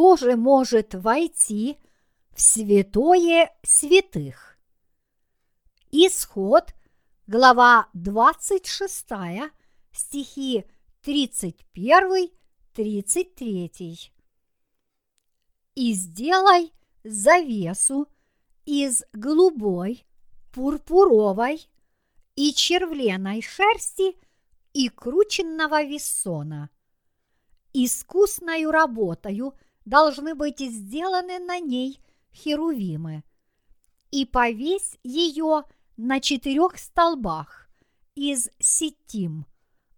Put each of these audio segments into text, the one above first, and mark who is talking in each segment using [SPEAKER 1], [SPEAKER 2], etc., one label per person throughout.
[SPEAKER 1] кто же может войти в святое святых? Исход, глава 26, стихи 31-33. «И сделай завесу из голубой, пурпуровой и червленой шерсти и крученного вессона. Искусною работою должны быть сделаны на ней херувимы. И повесь ее на четырех столбах из сетим,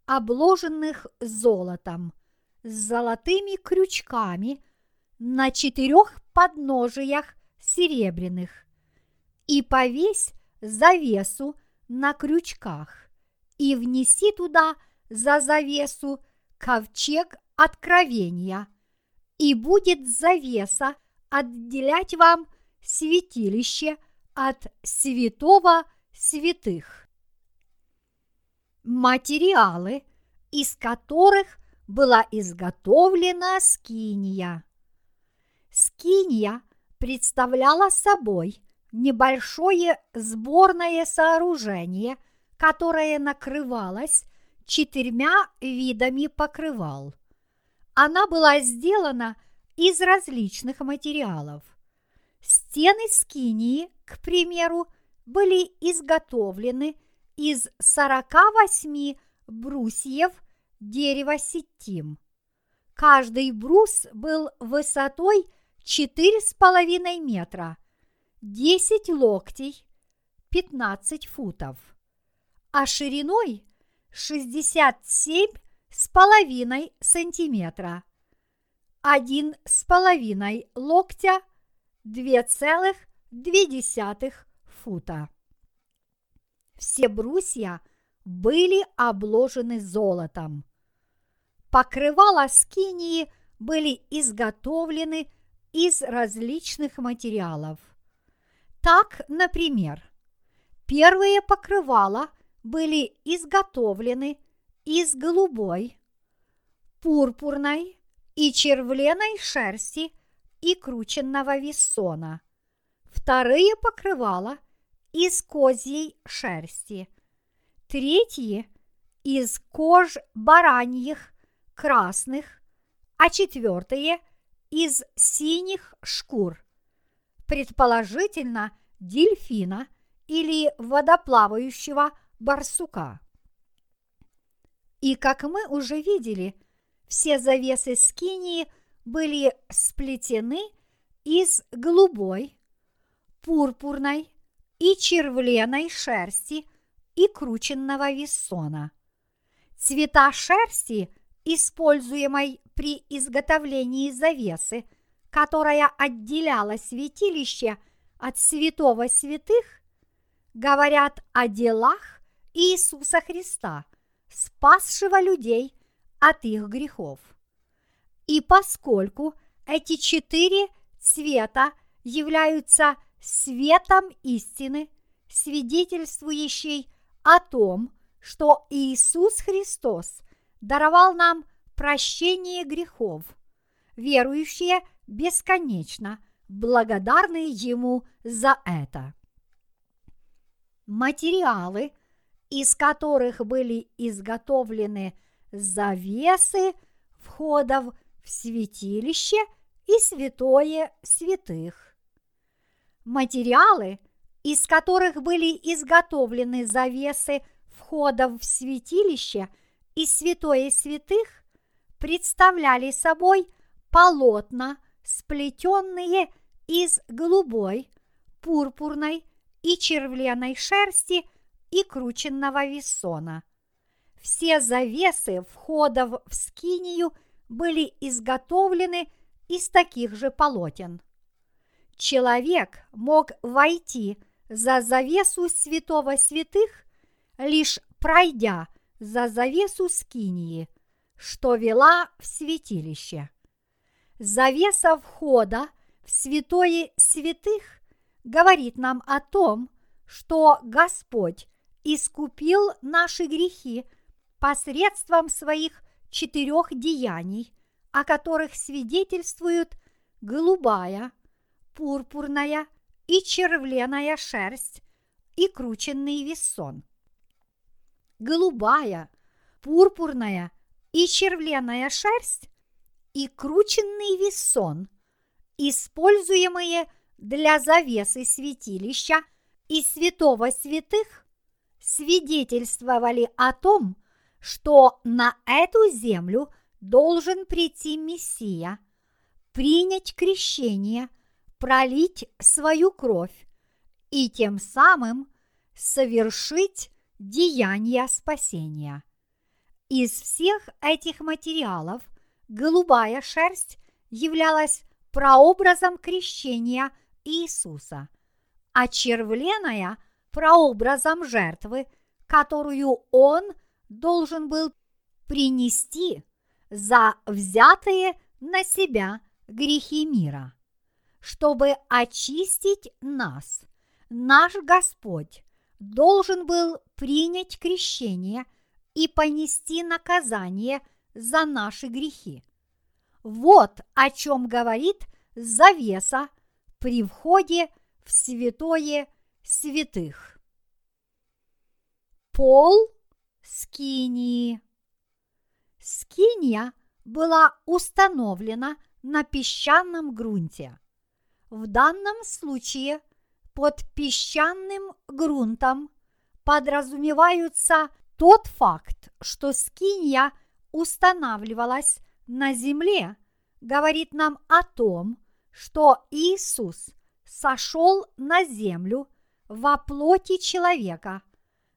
[SPEAKER 1] обложенных золотом, с золотыми крючками на четырех подножиях серебряных, и повесь завесу на крючках, и внеси туда за завесу ковчег откровения, и будет завеса отделять вам святилище от святого святых. Материалы, из которых была изготовлена скиния. Скиния представляла собой небольшое сборное сооружение, которое накрывалось четырьмя видами покрывал. Она была сделана из различных материалов. Стены скинии, к примеру, были изготовлены из 48 брусьев дерева сетим. Каждый брус был высотой 4,5 метра, 10 локтей, 15 футов, а шириной 67 с половиной сантиметра, один с половиной локтя, две целых две десятых фута. Все брусья были обложены золотом. Покрывала скинии были изготовлены из различных материалов. Так, например, первые покрывала были изготовлены из голубой, пурпурной и червленой шерсти и крученного вессона. Вторые покрывала из козьей шерсти. Третьи – из кож бараньих, красных, а четвертые – из синих шкур, предположительно дельфина или водоплавающего барсука. И как мы уже видели, все завесы скинии были сплетены из голубой, пурпурной и червленой шерсти и крученного вессона. Цвета шерсти, используемой при изготовлении завесы, которая отделяла святилище от святого святых, говорят о делах Иисуса Христа, спасшего людей от их грехов. И поскольку эти четыре цвета являются светом истины, свидетельствующей о том, что Иисус Христос даровал нам прощение грехов. Верующие бесконечно благодарны Ему за это. Материалы, из которых были изготовлены завесы входов в святилище и святое святых. Материалы, из которых были изготовлены завесы входов в святилище и святое святых, представляли собой полотна, сплетенные из голубой, пурпурной и червленой шерсти и крученного весона. Все завесы входов в скинию были изготовлены из таких же полотен. Человек мог войти за завесу святого святых, лишь пройдя за завесу скинии – что вела в святилище. Завеса входа в святое святых говорит нам о том, что Господь искупил наши грехи посредством своих четырех деяний, о которых свидетельствуют голубая, пурпурная и червленая шерсть и крученный весон. Голубая, пурпурная и червленая шерсть и крученный весон, используемые для завесы святилища и святого святых, свидетельствовали о том, что на эту землю должен прийти Мессия, принять крещение, пролить свою кровь и тем самым совершить деяния спасения. Из всех этих материалов голубая шерсть являлась прообразом крещения Иисуса, а червленая – прообразом жертвы, которую Он должен был принести за взятые на себя грехи мира. Чтобы очистить нас, наш Господь должен был принять крещение и понести наказание за наши грехи. Вот о чем говорит завеса при входе в святое святых. Пол скинии. Скиния была установлена на песчаном грунте. В данном случае под песчаным грунтом подразумеваются тот факт, что скиния устанавливалась на земле, говорит нам о том, что Иисус сошел на землю во плоти человека,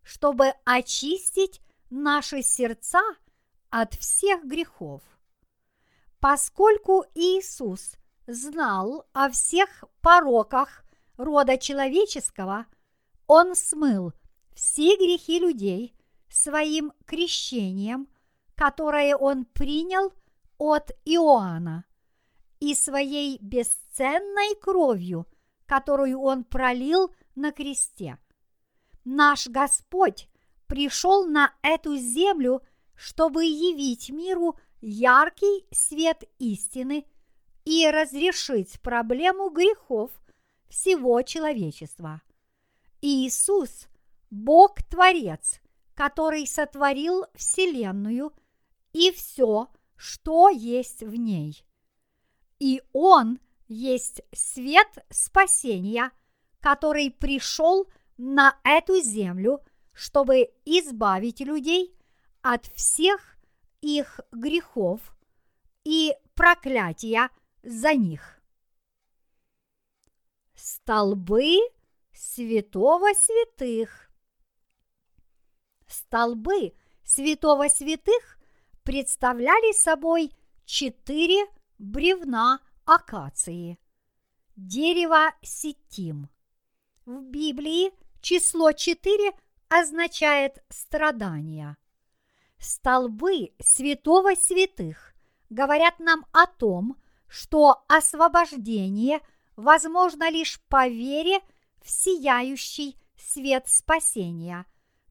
[SPEAKER 1] чтобы очистить наши сердца от всех грехов. Поскольку Иисус знал о всех пороках рода человеческого, Он смыл все грехи людей своим крещением, которое Он принял от Иоанна, и своей бесценной кровью, которую Он пролил на кресте. Наш Господь пришел на эту землю, чтобы явить миру яркий свет истины и разрешить проблему грехов всего человечества. Иисус – Бог-творец, который сотворил Вселенную и все, что есть в ней. И Он есть свет спасения, который пришел на эту землю, чтобы избавить людей от всех их грехов и проклятия за них. Столбы святого святых. Столбы святого святых представляли собой четыре бревна акации. Дерево сетим. В Библии число четыре означает страдания. Столбы святого святых говорят нам о том, что освобождение возможно лишь по вере в сияющий свет спасения,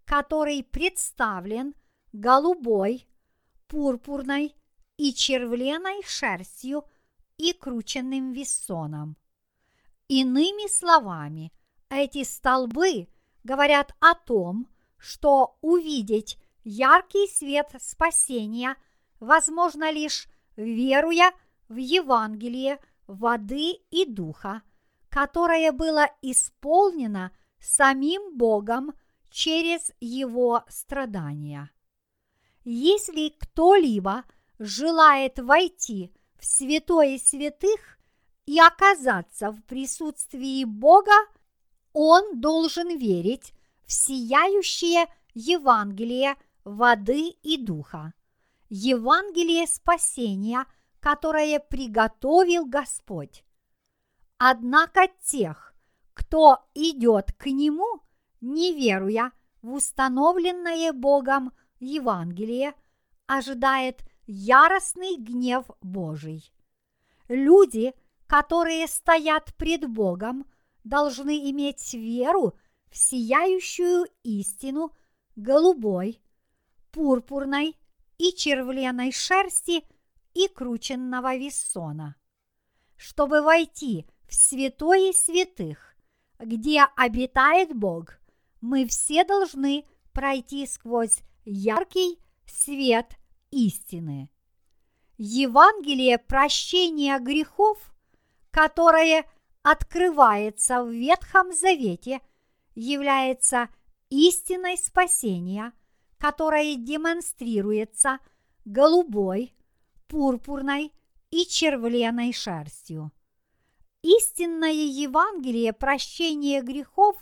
[SPEAKER 1] который представлен голубой, пурпурной и червленой шерстью и крученным весоном. Иными словами, эти столбы говорят о том, что увидеть яркий свет спасения возможно лишь веруя в Евангелие воды и духа, которое было исполнено самим Богом через его страдания. Если кто-либо желает войти в святое святых и оказаться в присутствии Бога, он должен верить в сияющее Евангелие воды и духа, Евангелие спасения, которое приготовил Господь. Однако тех, кто идет к Нему, не веруя в установленное Богом Евангелие, ожидает яростный гнев Божий. Люди, которые стоят пред Богом, должны иметь веру в сияющую истину – голубой, пурпурной и червленой шерсти и крученного вессона. чтобы войти в святое святых, где обитает Бог, мы все должны пройти сквозь яркий свет истины. Евангелие прощения грехов, которое открывается в Ветхом Завете, является истиной спасения, которое демонстрируется голубой, пурпурной и червленой шерстью. Истинное Евангелие прощения грехов,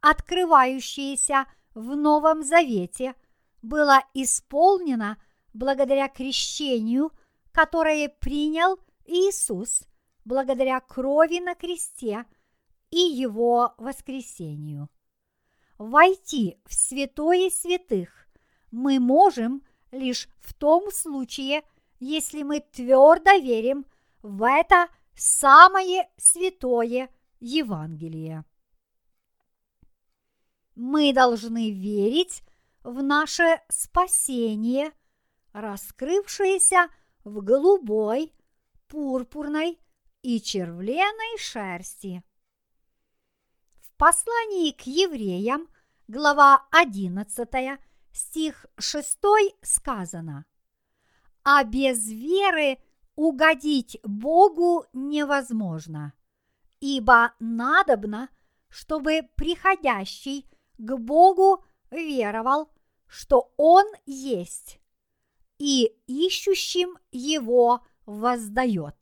[SPEAKER 1] открывающееся в Новом Завете, было исполнено благодаря крещению, которое принял Иисус благодаря крови на кресте и его воскресению. Войти в святое святых мы можем лишь в том случае, если мы твердо верим в это самое святое Евангелие. Мы должны верить в наше спасение, раскрывшееся в голубой, пурпурной и червленой шерсти. В послании к евреям, глава 11, стих 6 сказано «А без веры угодить Богу невозможно, ибо надобно, чтобы приходящий к Богу веровал, что Он есть, и ищущим Его воздает.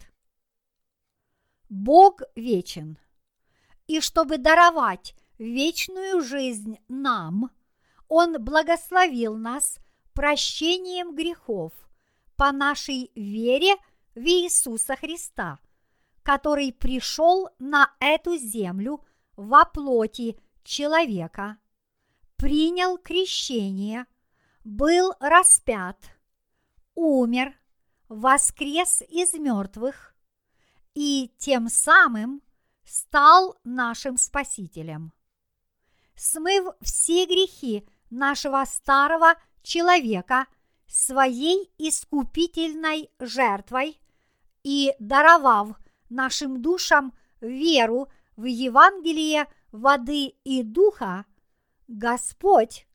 [SPEAKER 1] Бог вечен, и чтобы даровать вечную жизнь нам, Он благословил нас прощением грехов по нашей вере в Иисуса Христа, который пришел на эту землю во плоти человека, принял крещение, был распят, умер, воскрес из мертвых и тем самым стал нашим Спасителем. Смыв все грехи нашего старого человека своей искупительной жертвой и даровав нашим душам веру в Евангелие воды и духа, Господь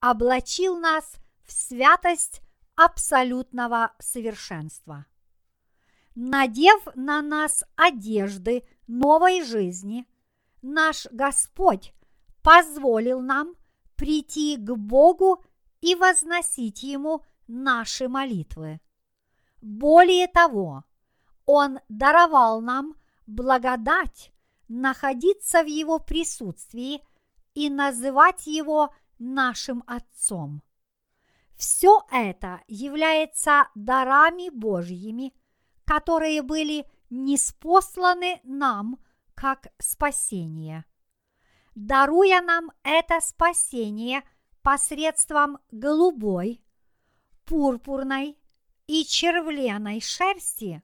[SPEAKER 1] облачил нас в святость абсолютного совершенства. Надев на нас одежды новой жизни, наш Господь позволил нам прийти к Богу и возносить Ему наши молитвы. Более того, Он даровал нам благодать находиться в Его присутствии и называть Его нашим Отцом. Все это является дарами Божьими, которые были неспосланы нам как спасение. Даруя нам это спасение посредством голубой, пурпурной и червленой шерсти,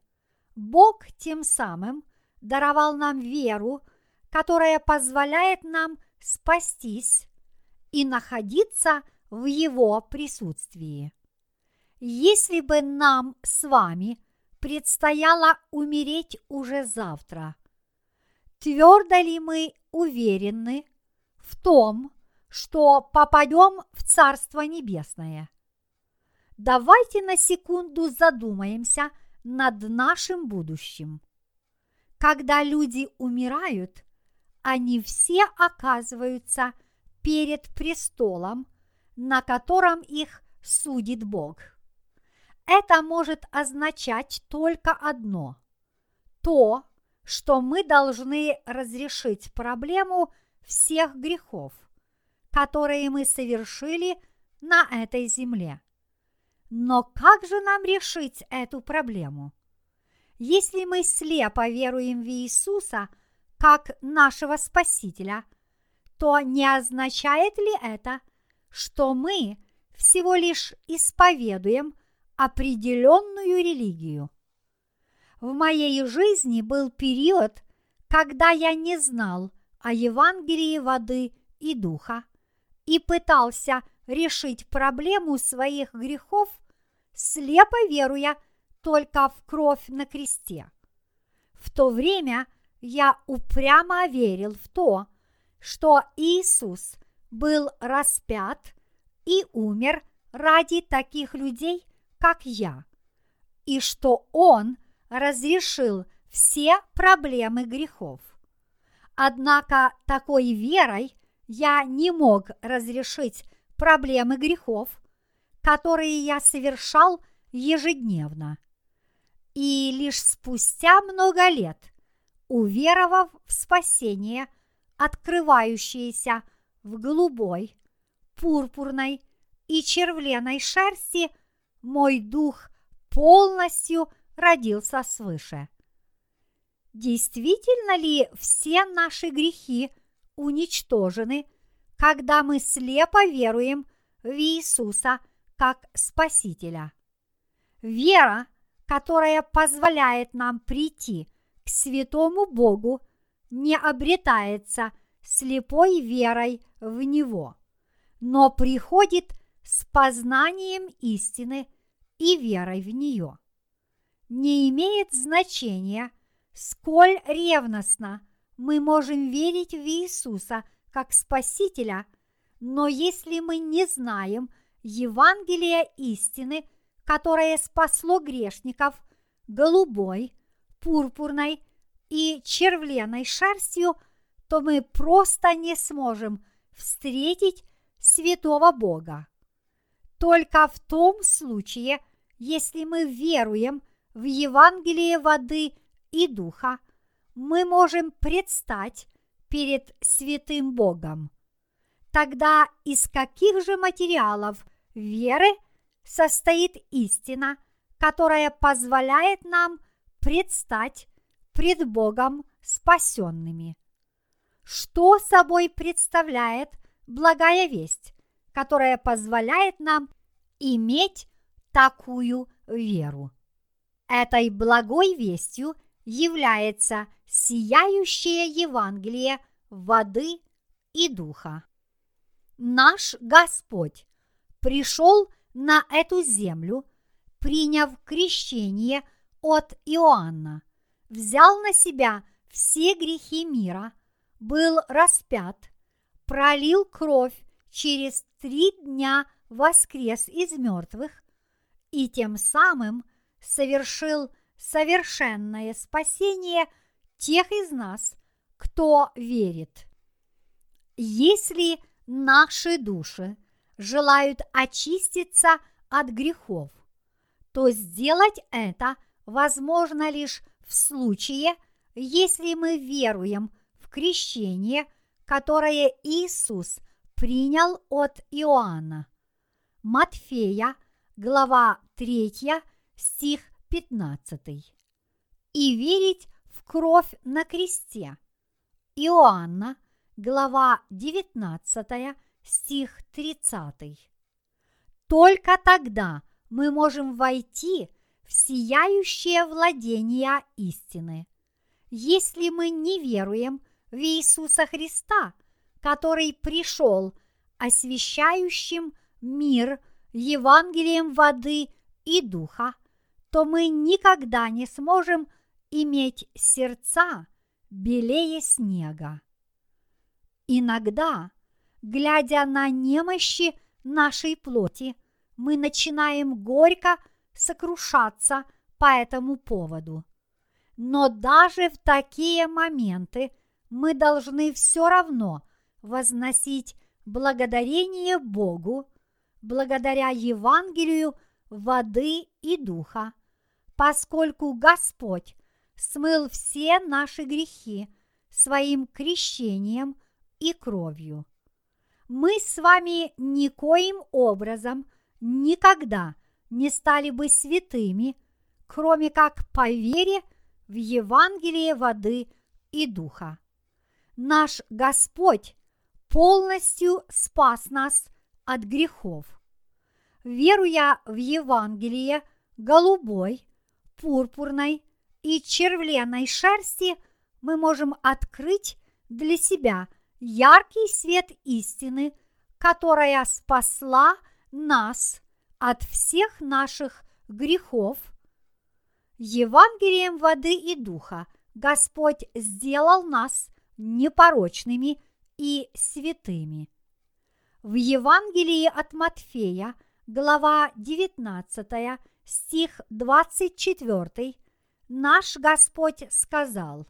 [SPEAKER 1] Бог тем самым даровал нам веру, которая позволяет нам спастись и находиться в Его присутствии. Если бы нам с вами предстояло умереть уже завтра, твердо ли мы уверены в том, что попадем в Царство Небесное? Давайте на секунду задумаемся над нашим будущим. Когда люди умирают, они все оказываются перед престолом, на котором их судит Бог. Это может означать только одно – то, что мы должны разрешить проблему всех грехов, которые мы совершили на этой земле. Но как же нам решить эту проблему? Если мы слепо веруем в Иисуса как нашего Спасителя, то не означает ли это, что мы всего лишь исповедуем определенную религию? В моей жизни был период, когда я не знал о Евангелии воды и духа и пытался решить проблему своих грехов, слепо веруя – только в кровь на кресте. В то время я упрямо верил в то, что Иисус был распят и умер ради таких людей, как я, и что Он разрешил все проблемы грехов. Однако такой верой я не мог разрешить проблемы грехов, которые я совершал ежедневно. И лишь спустя много лет, уверовав в спасение, открывающееся в голубой, пурпурной и червленой шерсти, мой дух полностью родился свыше. Действительно ли все наши грехи уничтожены, когда мы слепо веруем в Иисуса как Спасителя? Вера, которая позволяет нам прийти к святому Богу, не обретается слепой верой в Него, но приходит с познанием истины и верой в нее. Не имеет значения, сколь ревностно мы можем верить в Иисуса как Спасителя, но если мы не знаем Евангелия истины, которое спасло грешников голубой, пурпурной и червленой шерстью, то мы просто не сможем встретить святого Бога. Только в том случае, если мы веруем в Евангелие воды и духа, мы можем предстать перед святым Богом. Тогда из каких же материалов веры состоит истина, которая позволяет нам предстать пред Богом спасенными? Что собой представляет благая весть, которая позволяет нам иметь такую веру? Этой благой вестью является сияющее Евангелие воды и духа. Наш Господь пришел на эту землю, приняв крещение от Иоанна, взял на себя все грехи мира, был распят, пролил кровь, через три дня воскрес из мертвых и тем самым совершил совершенное спасение тех из нас, кто верит. Если наши души желают очиститься от грехов, то сделать это возможно лишь в случае, если мы веруем в крещение, которое Иисус принял от Иоанна. Матфея, глава 3, стих 15. И верить в кровь на кресте. Иоанна, глава 19, стих 30. Только тогда мы можем войти в сияющее владение истины. Если мы не веруем в Иисуса Христа, который пришел освещающим мир Евангелием воды и духа, то мы никогда не сможем иметь сердца белее снега. Иногда, глядя на немощи нашей плоти, мы начинаем горько сокрушаться по этому поводу. Но даже в такие моменты мы должны все равно возносить благодарение Богу благодаря Евангелию воды и духа, поскольку Господь смыл все наши грехи своим крещением и кровью. Мы с вами никоим образом никогда не стали бы святыми, кроме как по вере в Евангелие воды и духа. Наш Господь полностью спас нас от грехов. Веруя в Евангелие голубой, пурпурной и червленой шерсти, мы можем открыть для себя яркий свет истины, которая спасла нас от всех наших грехов. Евангелием воды и духа Господь сделал нас непорочными и святыми. В Евангелии от Матфея, глава 19, стих 24, наш Господь сказал,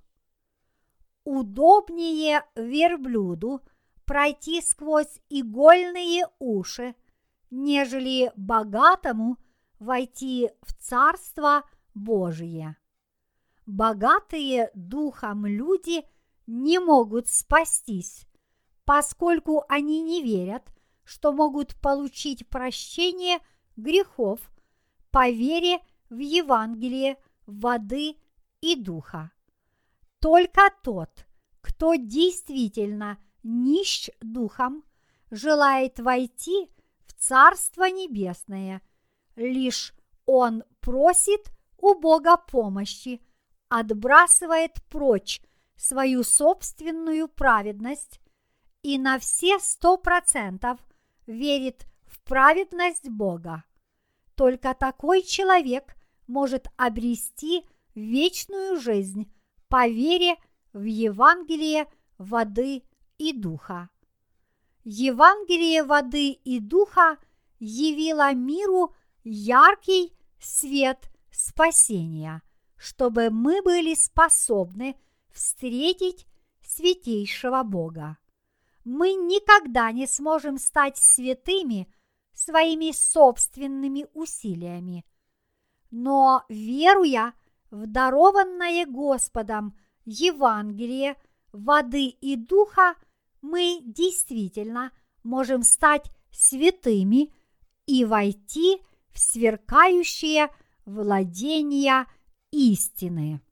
[SPEAKER 1] «Удобнее верблюду пройти сквозь игольные уши, нежели богатому войти в Царство Божие. Богатые духом люди не могут спастись, поскольку они не верят, что могут получить прощение грехов по вере в Евангелие воды и духа. Только тот, кто действительно нищ духом, желает войти в Царство Небесное, лишь он просит у Бога помощи, отбрасывает прочь свою собственную праведность и на все сто процентов верит в праведность Бога. Только такой человек может обрести вечную жизнь по вере в Евангелие воды и духа. Евангелие воды и духа явило миру яркий свет спасения, чтобы мы были способны встретить святейшего Бога. Мы никогда не сможем стать святыми своими собственными усилиями, но веруя в дарованное Господом Евангелие воды и духа, мы действительно можем стать святыми и войти в сверкающее владения истины.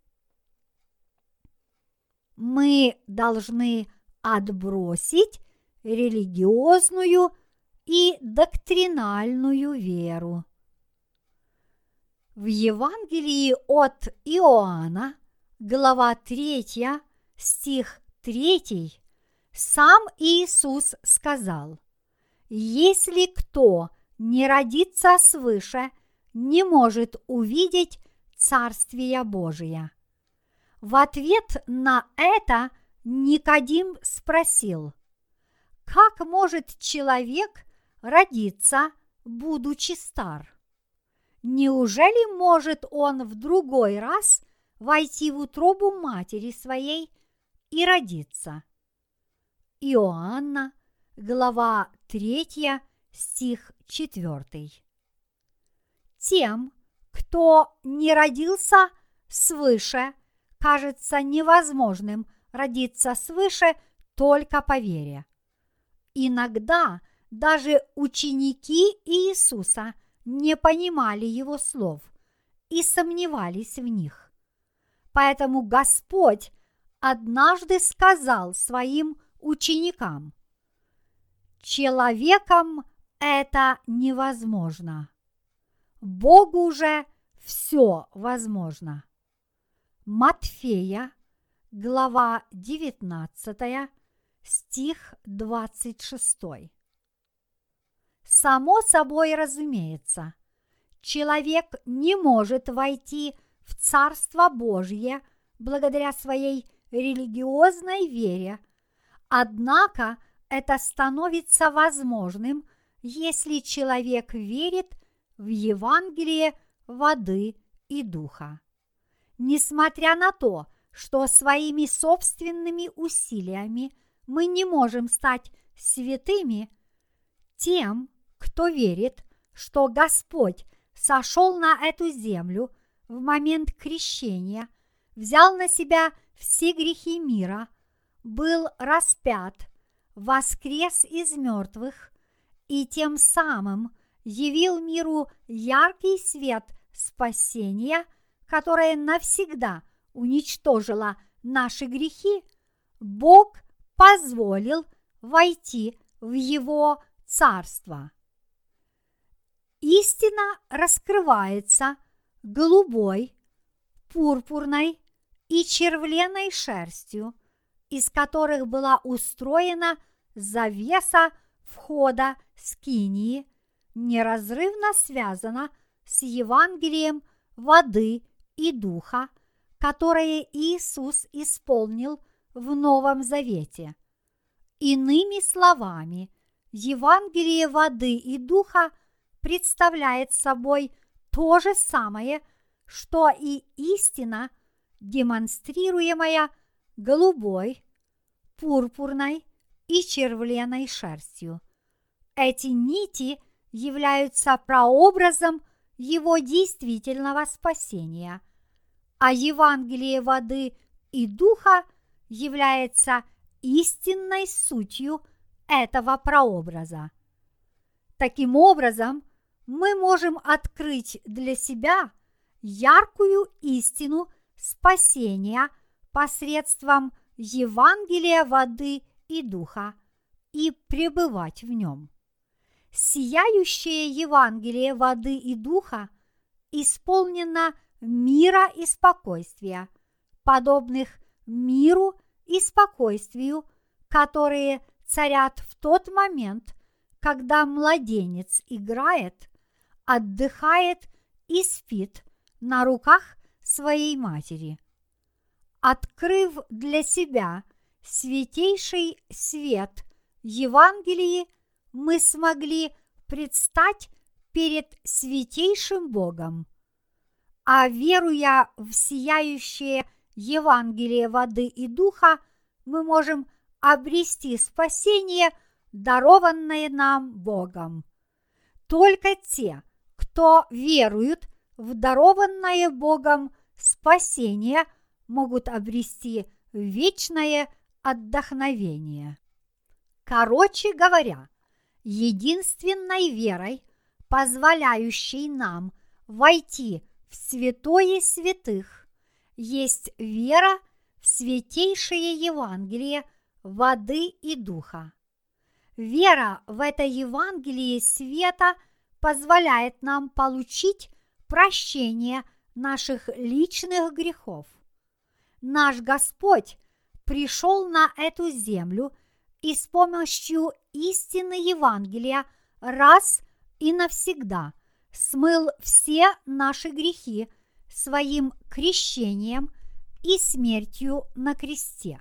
[SPEAKER 1] Мы должны отбросить религиозную и доктринальную веру. В Евангелии от Иоанна, глава 3, стих 3, сам Иисус сказал, «Если кто не родится свыше, не может увидеть Царствие Божие». В ответ на это Никодим спросил, как может человек родиться, будучи стар? Неужели может он в другой раз войти в утробу матери своей и родиться? Иоанна, глава 3, стих 4. Тем, кто не родился свыше, кажется невозможным родиться свыше только по вере. Иногда даже ученики Иисуса не понимали его слов и сомневались в них. Поэтому Господь однажды сказал своим ученикам, человеком это невозможно. Богу же все возможно. Матфея, глава 19, стих 26. Само собой разумеется, человек не может войти в Царство Божье благодаря своей религиозной вере, однако это становится возможным, если человек верит в Евангелие воды и духа. Несмотря на то, что своими собственными усилиями мы не можем стать святыми, тем, кто верит, что Господь сошел на эту землю в момент крещения, взял на себя все грехи мира, был распят, воскрес из мертвых и тем самым явил миру яркий свет спасения, которое навсегда уничтожило наши грехи, Бог позволил войти в Его Царство. Истина раскрывается голубой, пурпурной и червленой шерстью, из которых была устроена завеса входа скинии, неразрывно связана с Евангелием воды и духа, которое Иисус исполнил в Новом Завете. Иными словами, Евангелие воды и духа представляет собой то же самое, что и истина, демонстрируемая голубой, пурпурной и червленой шерстью. Эти нити являются прообразом его действительного спасения, а Евангелие воды и духа является истинной сутью этого прообраза. Таким образом, мы можем открыть для себя яркую истину спасения посредством Евангелия воды и духа и пребывать в нем. Сияющее Евангелие воды и духа исполнено мира и спокойствия, подобных миру и спокойствию, которые царят в тот момент, когда младенец играет, отдыхает и спит на руках своей матери. Открыв для себя святейший свет Евангелии, мы смогли предстать перед святейшим Богом. А веруя в сияющее Евангелие воды и духа, мы можем обрести спасение, дарованное нам Богом. Только те, кто веруют в дарованное Богом спасение, могут обрести вечное отдохновение. Короче говоря, единственной верой, позволяющей нам войти в святое святых, есть вера в святейшее Евангелие воды и духа. Вера в это Евангелие света позволяет нам получить прощение наших личных грехов. Наш Господь пришел на эту землю и с помощью истины Евангелия раз и навсегда смыл все наши грехи своим крещением и смертью на кресте.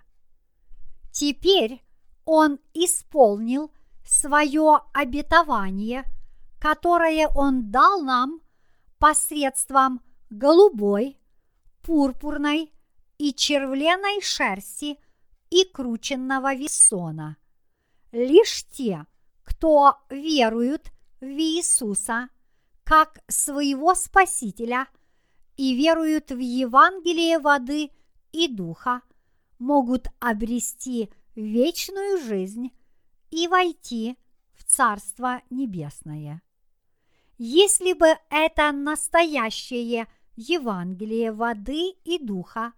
[SPEAKER 1] Теперь Он исполнил свое обетование, которое Он дал нам посредством голубой, пурпурной и червленой шерсти и крученного весона. Лишь те, кто веруют в Иисуса как своего Спасителя и веруют в Евангелие воды и духа, могут обрести вечную жизнь и войти в Царство Небесное. Если бы это настоящее Евангелие воды и духа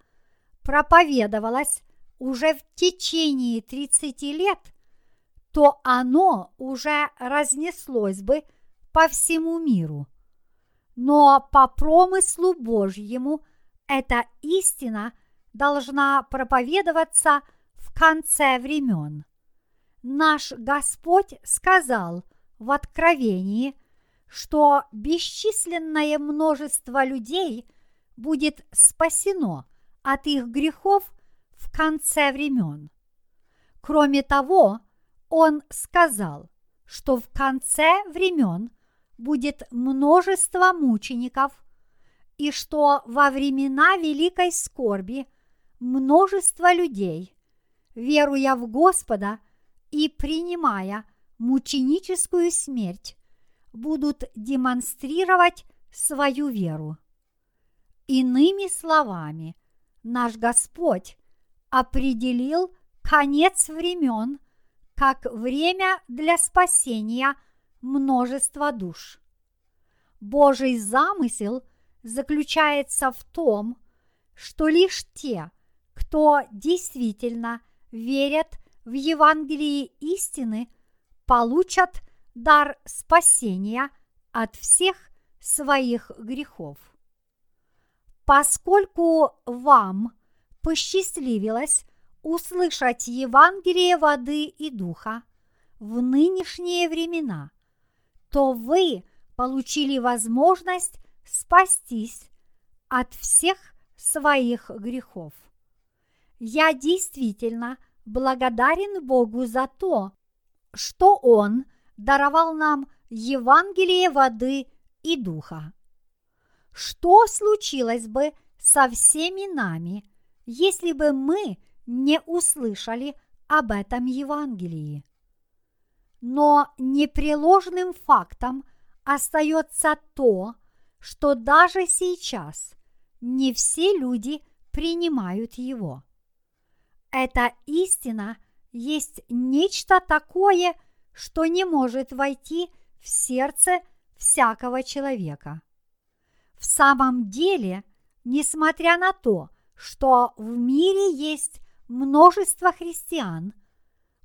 [SPEAKER 1] проповедовалось уже в течение 30 лет, то оно уже разнеслось бы по всему миру. Но по промыслу Божьему эта истина должна проповедоваться в конце времен. Наш Господь сказал в Откровении, что бесчисленное множество людей будет спасено от их грехов в конце времен. Кроме того, он сказал, что в конце времен будет множество мучеников, и что во времена великой скорби множество людей, веруя в Господа и принимая мученическую смерть, будут демонстрировать свою веру. Иными словами, наш Господь определил конец времен как время для спасения множества душ. Божий замысел заключается в том, что лишь те, кто действительно верят в Евангелие истины, получат дар спасения от всех своих грехов. Поскольку вам посчастливилось услышать Евангелие воды и духа в нынешние времена, то вы получили возможность спастись от всех своих грехов. Я действительно благодарен Богу за то, что Он даровал нам Евангелие воды и духа. Что случилось бы со всеми нами, если бы мы не услышали об этом Евангелии? Но непреложным фактом остается то, что даже сейчас не все люди принимают его. Эта истина есть нечто такое, что не может войти в сердце всякого человека. В самом деле, несмотря на то, что в мире есть множество христиан,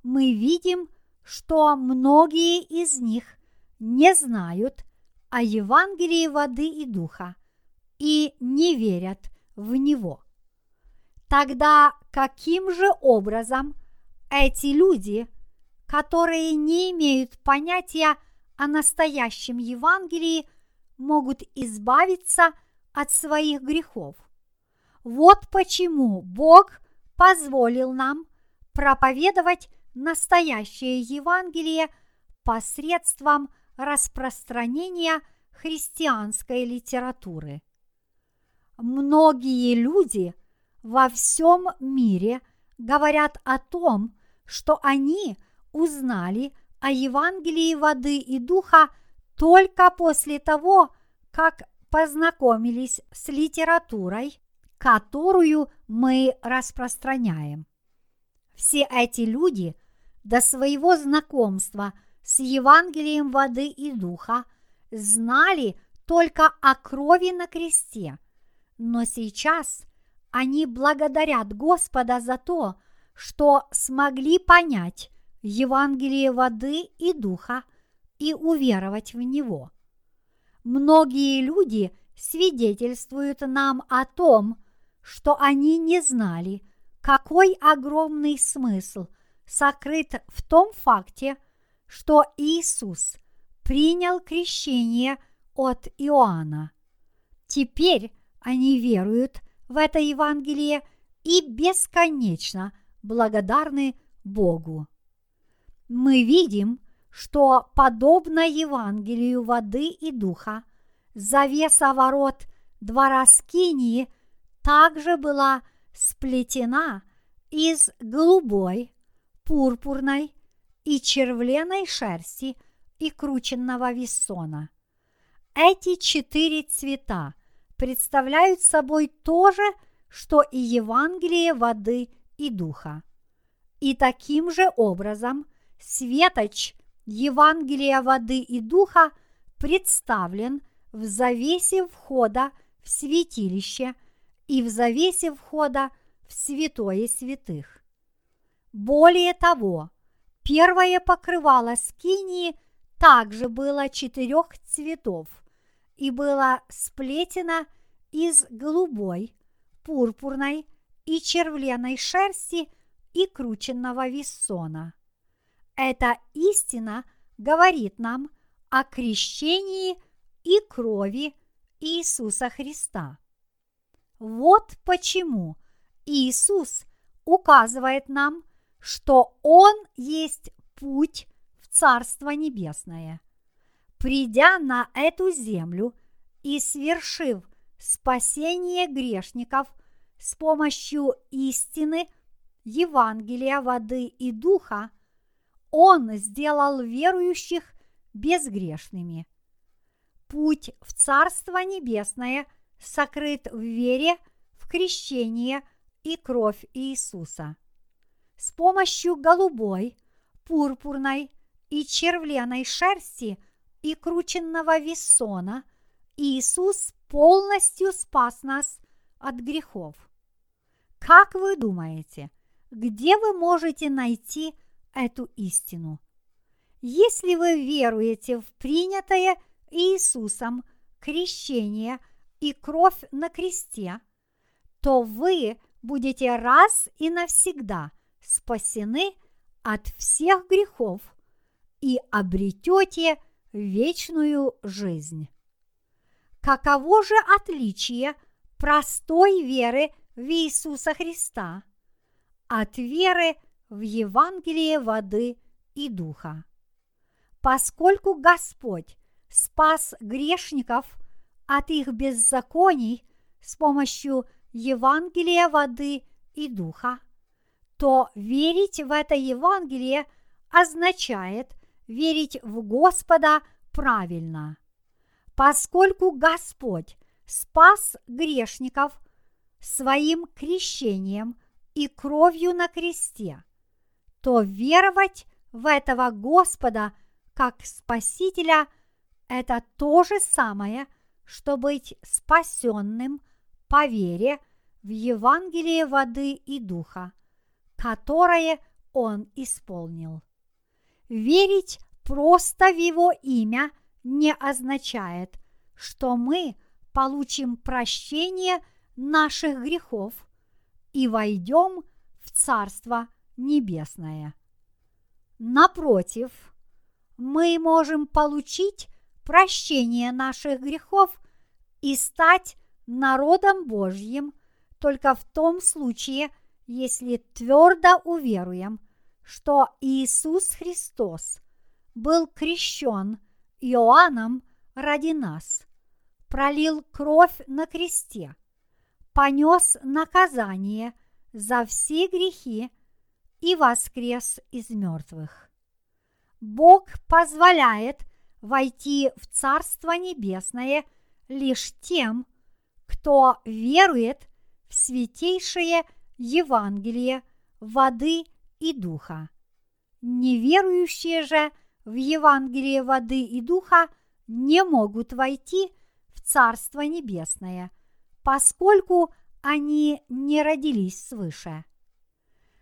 [SPEAKER 1] мы видим, что многие из них не знают о Евангелии воды и духа и не верят в него. Тогда каким же образом эти люди, которые не имеют понятия о настоящем Евангелии, могут избавиться от своих грехов? Вот почему Бог позволил нам проповедовать настоящее Евангелие посредством распространения христианской литературы. Многие люди во всем мире говорят о том, что они узнали о Евангелии воды и духа только после того, как познакомились с литературой, которую мы распространяем. Все эти люди до своего знакомства с Евангелием воды и духа знали только о крови на кресте, но сейчас они благодарят Господа за то, что смогли понять Евангелие воды и духа и уверовать в него. Многие люди свидетельствуют нам о том, что они не знали, какой огромный смысл сокрыт в том факте, что Иисус принял крещение от Иоанна. Теперь они веруют в это Евангелие и бесконечно благодарны Богу. Мы видим, что подобно Евангелию воды и духа, завеса ворот двора Скинии также была сплетена из голубой, пурпурной и червленой шерсти и крученного вессона. Эти четыре цвета представляют собой то же, что и Евангелие воды и духа. И таким же образом светоч Евангелия воды и духа представлен в завесе входа в святилище и в завесе входа в святое святых. Более того, первое покрывало скинии также было четырех цветов и было сплетено из голубой, пурпурной и червленой шерсти и крученного вессона. Эта истина говорит нам о крещении и крови Иисуса Христа. Вот почему Иисус указывает нам, что Он есть путь в Царство Небесное. Придя на эту землю и свершив спасение грешников с помощью истины, Евангелия воды и духа, Он сделал верующих безгрешными. Путь в Царство Небесное сокрыт в вере в крещение и кровь Иисуса. С помощью голубой, пурпурной и червленой шерсти и крученного вессона Иисус полностью спас нас от грехов. Как вы думаете, где вы можете найти эту истину? Если вы веруете в принятое Иисусом крещение и кровь на кресте, то вы будете раз и навсегда спасены от всех грехов и обретете вечную жизнь. Каково же отличие простой веры в Иисуса Христа, от веры в Евангелие воды и духа. Поскольку Господь спас грешников от их беззаконий с помощью Евангелия воды и духа, то верить в это Евангелие означает верить в Господа правильно. Поскольку Господь спас грешников своим крещением и кровью на кресте, то веровать в этого Господа как Спасителя – это то же самое, что быть спасенным по вере в Евангелие воды и духа, которое Он исполнил. Верить просто в Его имя не означает, что мы получим прощение наших грехов и войдем в Царство Небесное. Напротив, мы можем получить прощение наших грехов и стать народом Божьим только в том случае, если твердо уверуем, что Иисус Христос был крещен Иоанном ради нас, пролил кровь на кресте, понес наказание за все грехи и воскрес из мертвых. Бог позволяет войти в Царство Небесное лишь тем, кто верует в святейшее Евангелие воды и духа. Неверующие же в Евангелие воды и духа не могут войти в Царство Небесное, поскольку они не родились свыше.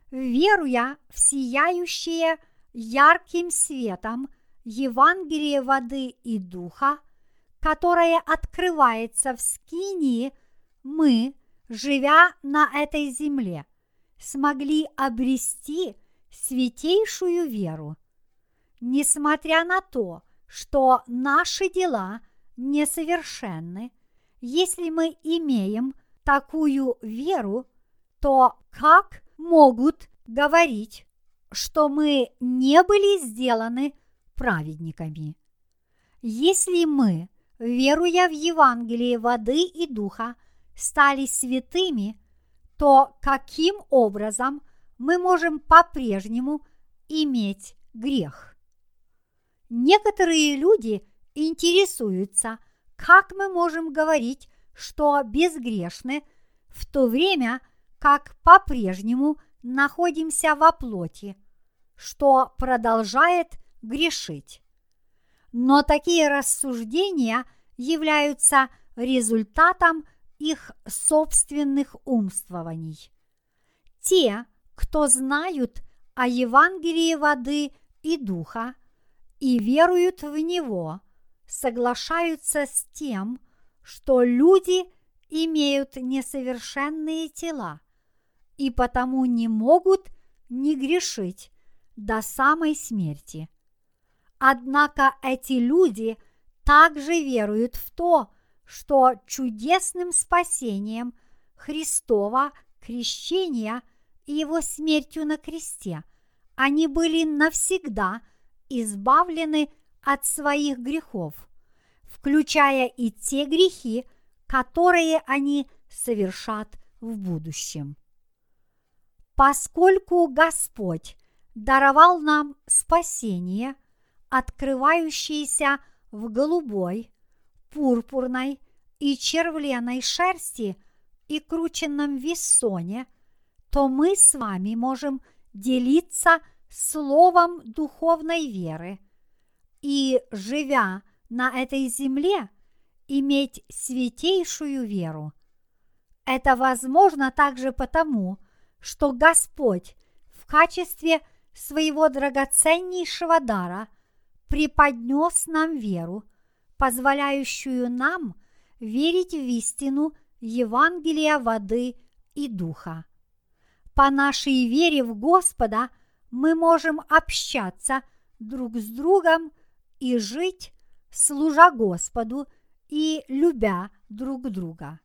[SPEAKER 1] Веруя в сияющее ярким светом Евангелие воды и духа, которое открывается в Скинии, мы, живя на этой земле, смогли обрести святейшую веру. Несмотря на то, что наши дела несовершенны, если мы имеем такую веру, то как могут говорить, что мы не были сделаны праведниками? Если мы, веруя в Евангелие воды и духа, стали святыми, то каким образом мы можем по-прежнему иметь грех? Некоторые люди интересуются, как мы можем говорить, что безгрешны, в то время как по-прежнему находимся во плоти, что продолжает грешить. Но такие рассуждения являются результатом их собственных умствований. Те, кто знают о Евангелии воды и духа и веруют в него, соглашаются с тем, что люди имеют несовершенные тела и потому не могут не грешить до самой смерти. Однако эти люди также веруют в то, что чудесным спасением Христова крещения и его смертью на кресте они были навсегда избавлены от своих грехов, включая и те грехи, которые они совершат в будущем. Поскольку Господь даровал нам спасение, открывающееся в голубой, пурпурной и червленой шерсти и крученном вессоне, то мы с вами можем делиться словом духовной веры и, живя на этой земле, иметь святейшую веру. Это возможно также потому, что Господь в качестве своего драгоценнейшего дара преподнес нам веру, позволяющую нам верить в истину Евангелия воды и духа. По нашей вере в Господа мы можем общаться друг с другом и жить, служа Господу и любя друг друга.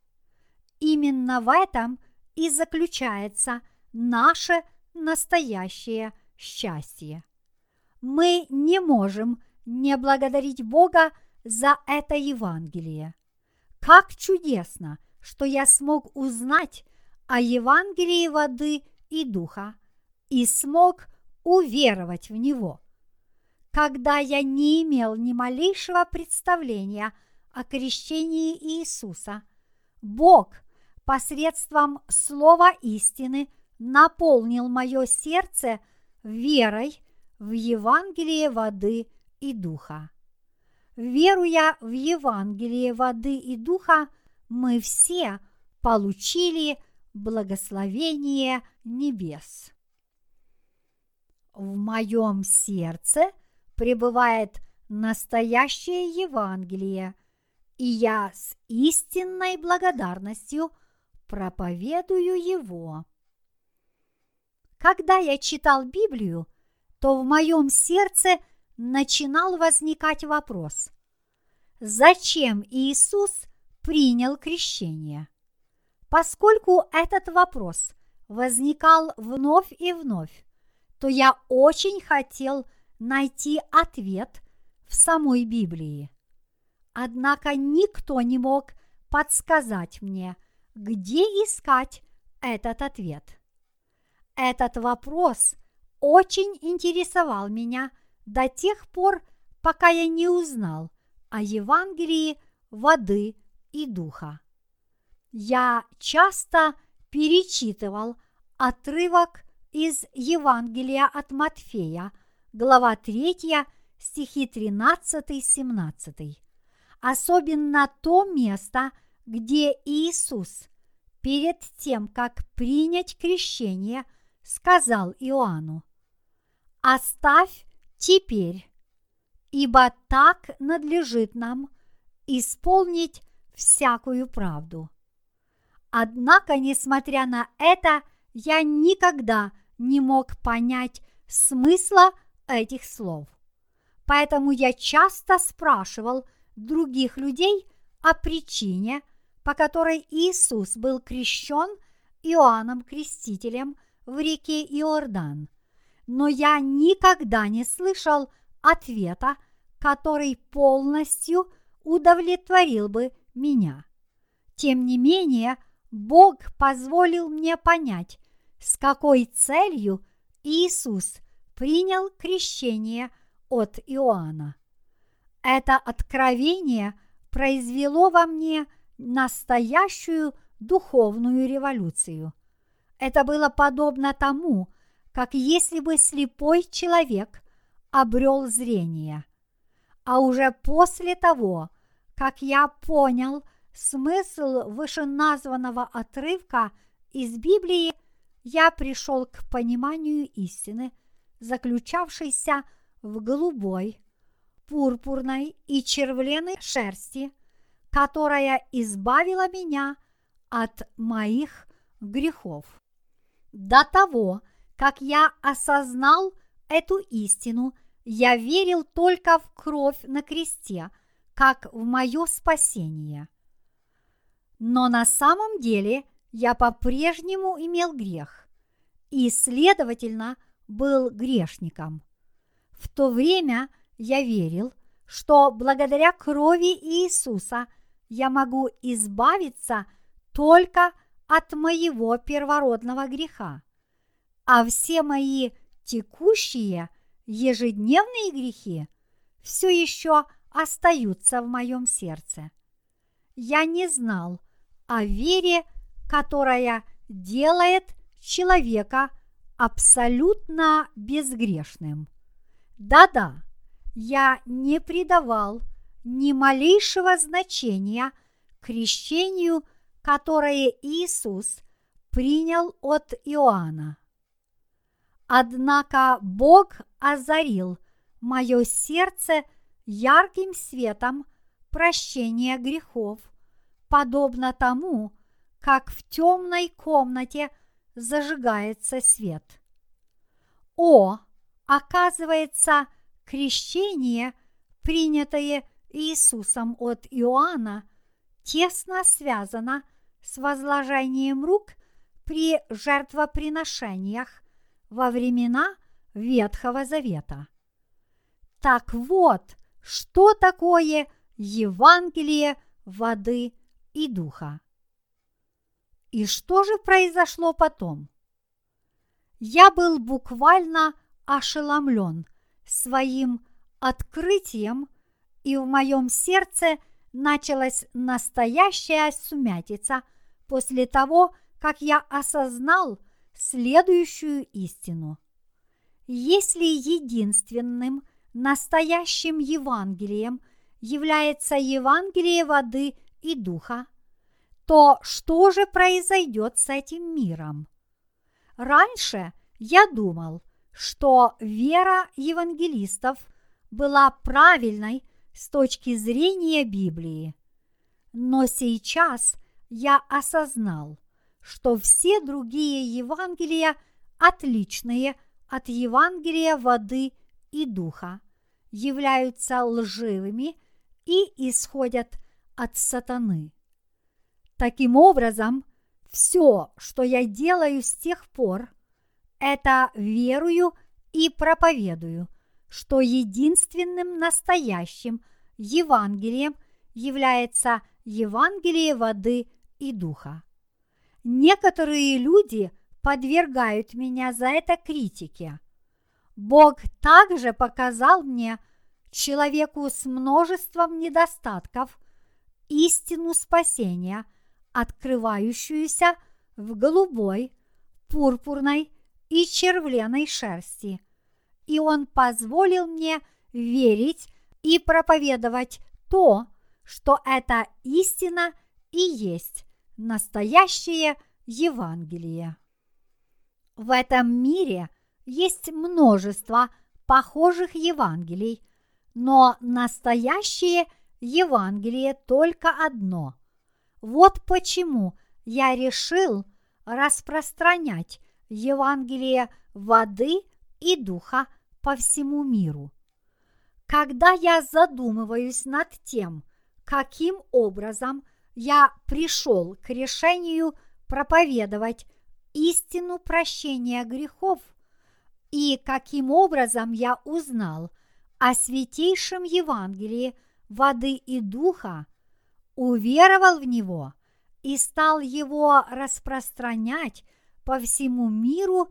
[SPEAKER 1] Именно в этом и заключается наше настоящее счастье. Мы не можем не благодарить Бога за это Евангелие. Как чудесно, что я смог узнать о Евангелии воды и духа и смог уверовать в него. Когда я не имел ни малейшего представления о крещении Иисуса, Бог посредством слова истины наполнил мое сердце верой в Евангелие воды и духа. Веруя в Евангелие воды и духа, мы все получили благословение небес. В моем сердце пребывает настоящее Евангелие, и я с истинной благодарностью проповедую его. Когда я читал Библию, то в моем сердце начинал возникать вопрос, зачем Иисус принял крещение? Поскольку этот вопрос возникал вновь и вновь, то я очень хотел найти ответ в самой Библии. Однако никто не мог подсказать мне, где искать этот ответ. Этот вопрос очень интересовал меня до тех пор, пока я не узнал о Евангелии воды и духа. Я часто перечитывал отрывок из Евангелия от Матфея, глава 3, стихи 13-17. Особенно то место, где Иисус перед тем, как принять крещение – сказал Иоанну, «Оставь теперь, ибо так надлежит нам исполнить всякую правду». Однако, несмотря на это, я никогда не мог понять смысла этих слов. Поэтому я часто спрашивал других людей о причине, по которой Иисус был крещен Иоанном Крестителем в реке Иордан, но я никогда не слышал ответа, который полностью удовлетворил бы меня. Тем не менее, Бог позволил мне понять, с какой целью Иисус принял крещение от Иоанна. Это откровение произвело во мне настоящую духовную революцию – это было подобно тому, как если бы слепой человек обрел зрение. А уже после того, как я понял смысл вышеназванного отрывка из Библии, я пришел к пониманию истины, заключавшейся в голубой, пурпурной и червленой шерсти, которая избавила меня от моих грехов. До того, как я осознал эту истину, я верил только в кровь на кресте, как в мое спасение. Но на самом деле я по-прежнему имел грех и, следовательно, был грешником. В то время я верил, что благодаря крови Иисуса я могу избавиться только от моего первородного греха, а все мои текущие ежедневные грехи все еще остаются в моем сердце. Я не знал о вере, которая делает человека абсолютно безгрешным. Да-да, я не придавал ни малейшего значения крещению – которое Иисус принял от Иоанна. Однако Бог озарил мое сердце ярким светом прощения грехов, подобно тому, как в темной комнате зажигается свет. О, оказывается, крещение, принятое Иисусом от Иоанна, тесно связано с возложением рук при жертвоприношениях во времена Ветхого Завета. Так вот, что такое Евангелие воды и духа. И что же произошло потом? Я был буквально ошеломлен своим открытием, и в моем сердце началась настоящая сумятица после того, как я осознал следующую истину. Если единственным настоящим Евангелием является Евангелие воды и духа, то что же произойдет с этим миром? Раньше я думал, что вера евангелистов была правильной с точки зрения Библии. Но сейчас я осознал, что все другие Евангелия отличные от Евангелия воды и духа, являются лживыми и исходят от сатаны. Таким образом, все, что я делаю с тех пор, это верую и проповедую, что единственным настоящим Евангелием является Евангелие воды и духа. Некоторые люди подвергают меня за это критике. Бог также показал мне, человеку с множеством недостатков, истину спасения – открывающуюся в голубой, пурпурной и червленой шерсти. И он позволил мне верить и проповедовать то, что эта истина и есть настоящее Евангелие. В этом мире есть множество похожих Евангелий, но настоящее Евангелие только одно – вот почему я решил распространять Евангелие воды и духа по всему миру. Когда я задумываюсь над тем, каким образом я пришел к решению проповедовать истину прощения грехов и каким образом я узнал о святейшем Евангелии воды и духа, уверовал в него и стал его распространять по всему миру,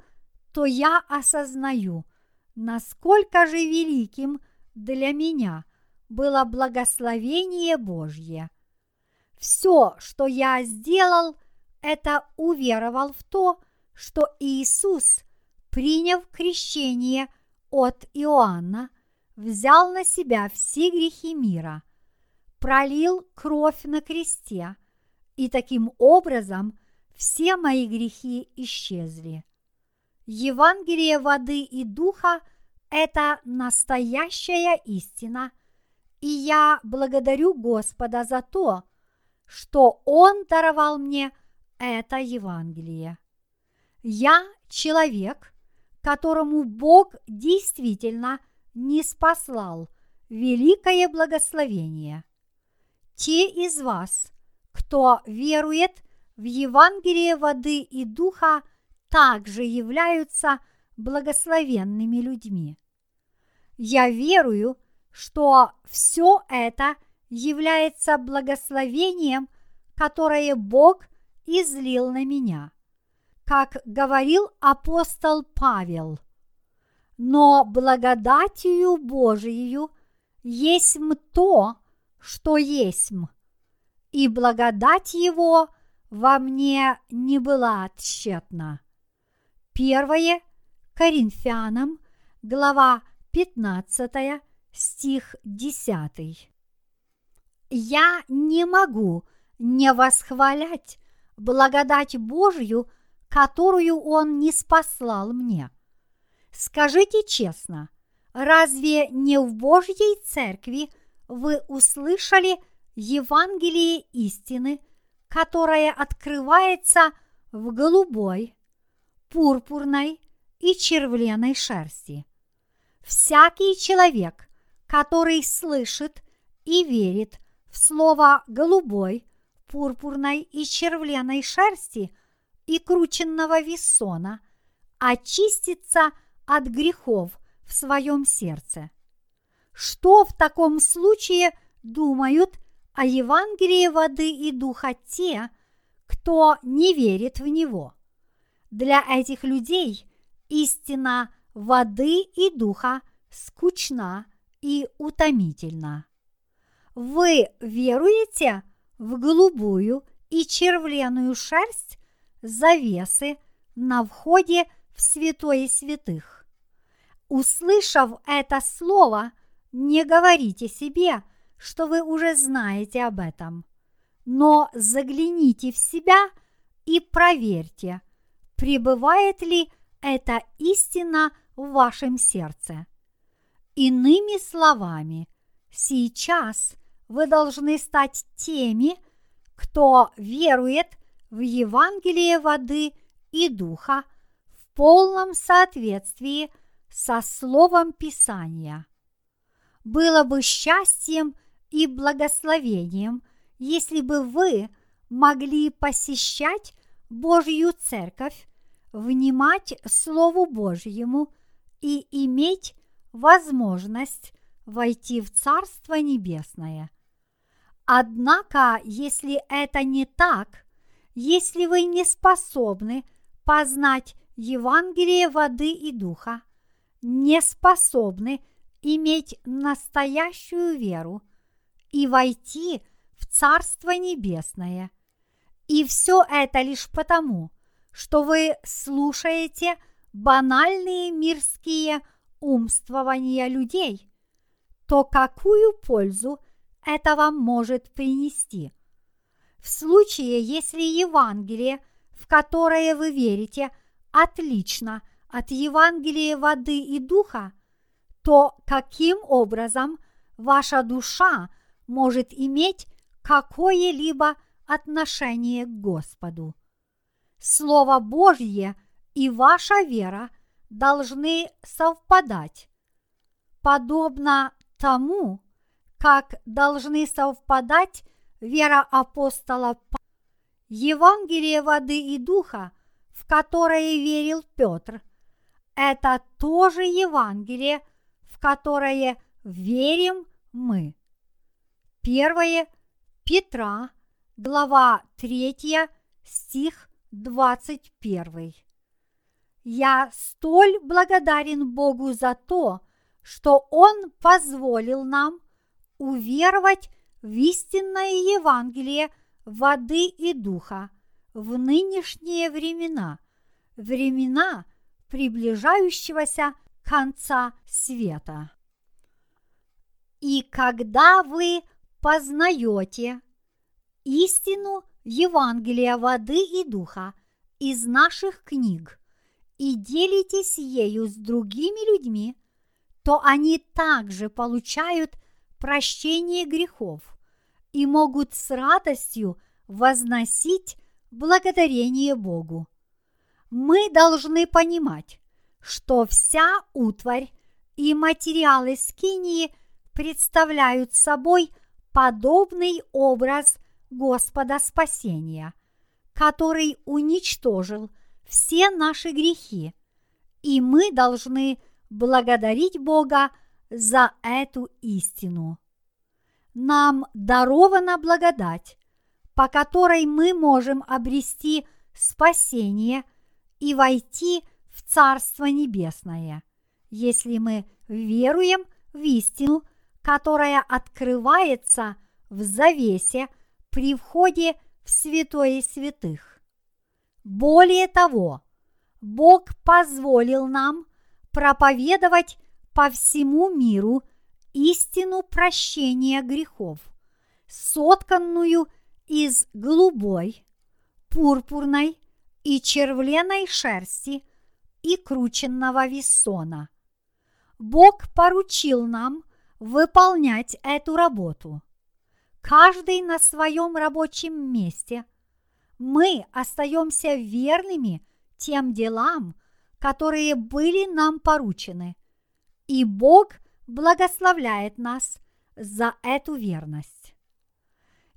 [SPEAKER 1] то я осознаю, насколько же великим для меня было благословение Божье. Все, что я сделал, это уверовал в то, что Иисус, приняв крещение от Иоанна, взял на себя все грехи мира – пролил кровь на кресте, и таким образом все мои грехи исчезли. Евангелие воды и духа – это настоящая истина, и я благодарю Господа за то, что Он даровал мне это Евангелие. Я человек, которому Бог действительно не спаслал великое благословение – те из вас, кто верует в Евангелие воды и духа, также являются благословенными людьми. Я верую, что все это является благословением, которое Бог излил на меня, как говорил апостол Павел. Но благодатью Божией есть то, что есмь, и благодать Его во мне не была тщетна. Первое Коринфянам, глава 15, стих 10. Я не могу не восхвалять благодать Божью, которую Он не спаслал мне. Скажите честно, разве не в Божьей церкви – вы услышали Евангелие истины, которое открывается в голубой, пурпурной и червленой шерсти. Всякий человек, который слышит и верит в слово голубой, пурпурной и червленой шерсти и крученного вессона очиститься от грехов в своем сердце. Что в таком случае думают о Евангелии воды и духа те, кто не верит в него? Для этих людей истина воды и духа скучна и утомительна. Вы веруете в голубую и червленую шерсть завесы на входе в святое святых. Услышав это слово, не говорите себе, что вы уже знаете об этом, но загляните в себя и проверьте, пребывает ли эта истина в вашем сердце. Иными словами, сейчас вы должны стать теми, кто верует в Евангелие воды и духа в полном соответствии со Словом Писания. Было бы счастьем и благословением, если бы вы могли посещать Божью Церковь, внимать Слову Божьему и иметь возможность войти в Царство Небесное. Однако, если это не так, если вы не способны познать Евангелие воды и духа, не способны иметь настоящую веру и войти в Царство Небесное. И все это лишь потому, что вы слушаете банальные мирские умствования людей, то какую пользу это вам может принести? В случае, если Евангелие, в которое вы верите, отлично от Евангелия воды и духа, то каким образом ваша душа может иметь какое-либо отношение к Господу? Слово Божье и ваша вера должны совпадать, подобно тому, как должны совпадать вера апостола Евангелие воды и духа, в которое верил Петр, это тоже Евангелие, в которое верим мы. Первое Петра, глава 3, стих 21. Я столь благодарен Богу за то, что Он позволил нам уверовать в истинное Евангелие воды и духа в нынешние времена, времена приближающегося конца света. И когда вы познаете истину Евангелия воды и духа из наших книг и делитесь ею с другими людьми, то они также получают прощение грехов и могут с радостью возносить благодарение Богу. Мы должны понимать, что вся утварь и материалы скинии представляют собой подобный образ Господа спасения, который уничтожил все наши грехи, и мы должны благодарить Бога за эту истину. Нам дарована благодать, по которой мы можем обрести спасение и войти в Царство Небесное, если мы веруем в истину, которая открывается в завесе при входе в святое святых. Более того, Бог позволил нам проповедовать по всему миру истину прощения грехов, сотканную из голубой, пурпурной и червленой шерсти и крученного вессона. Бог поручил нам выполнять эту работу. Каждый на своем рабочем месте. Мы остаемся верными тем делам, которые были нам поручены. И Бог благословляет нас за эту верность.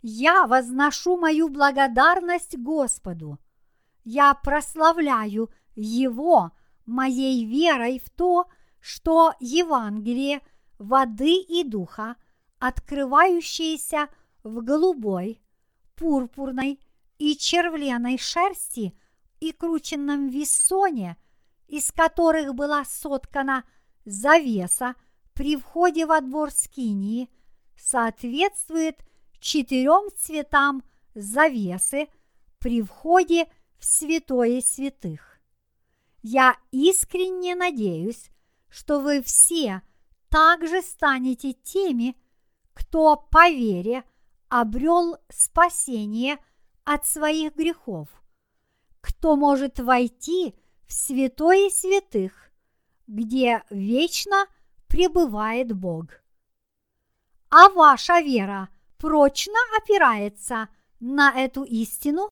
[SPEAKER 1] я возношу мою благодарность Господу. Я прославляю Его моей верой в то, что Евангелие воды и духа, открывающееся в голубой, пурпурной и червленой шерсти и крученном вессоне, из которых была соткана завеса при входе во двор Скинии, соответствует четырем цветам завесы при входе в святое святых. Я искренне надеюсь, что вы все также станете теми, кто по вере обрел спасение от своих грехов, кто может войти в святое святых, где вечно пребывает Бог. А ваша вера прочно опирается на эту истину?